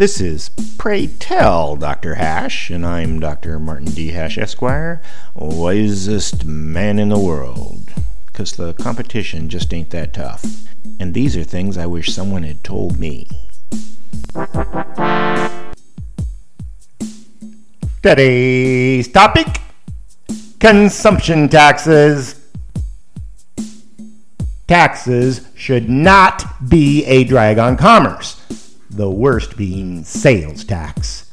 This is Pray Tell Dr. Hash, and I'm Dr. Martin D. Hash, Esquire, wisest man in the world. Because the competition just ain't that tough. And these are things I wish someone had told me. Today's topic consumption taxes. Taxes should not be a drag on commerce, the worst being sales tax.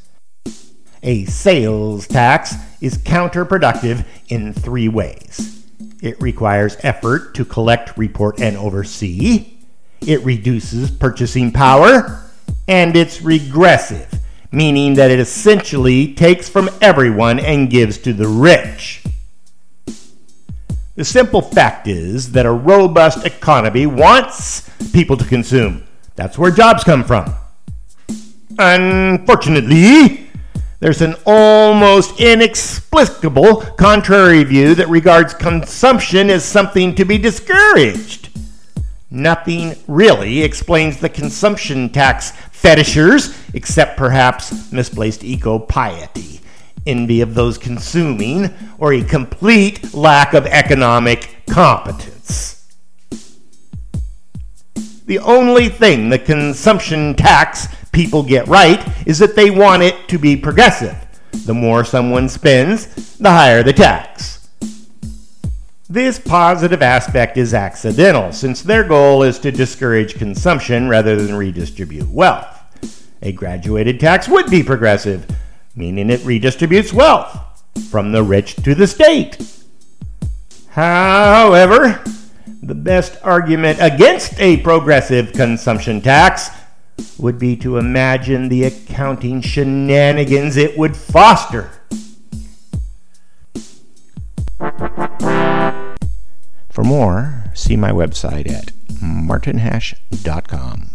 A sales tax is counterproductive in three ways. It requires effort to collect, report, and oversee. It reduces purchasing power. And it's regressive meaning that it essentially takes from everyone and gives to the rich. The simple fact is that a robust economy wants people to consume. That's where jobs come from. Unfortunately, there's an almost inexplicable contrary view that regards consumption as something to be discouraged. Nothing really explains the consumption tax fetishers, except perhaps misplaced eco piety, envy of those consuming, or a complete lack of economic competence. The only thing the consumption tax people get right is that they want it to be progressive. The more someone spends, the higher the tax. This positive aspect is accidental, since their goal is to discourage consumption rather than redistribute wealth. A graduated tax would be progressive, meaning it redistributes wealth from the rich to the state. However, the best argument against a progressive consumption tax would be to imagine the accounting shenanigans it would foster. For more, see my website at martinhash.com.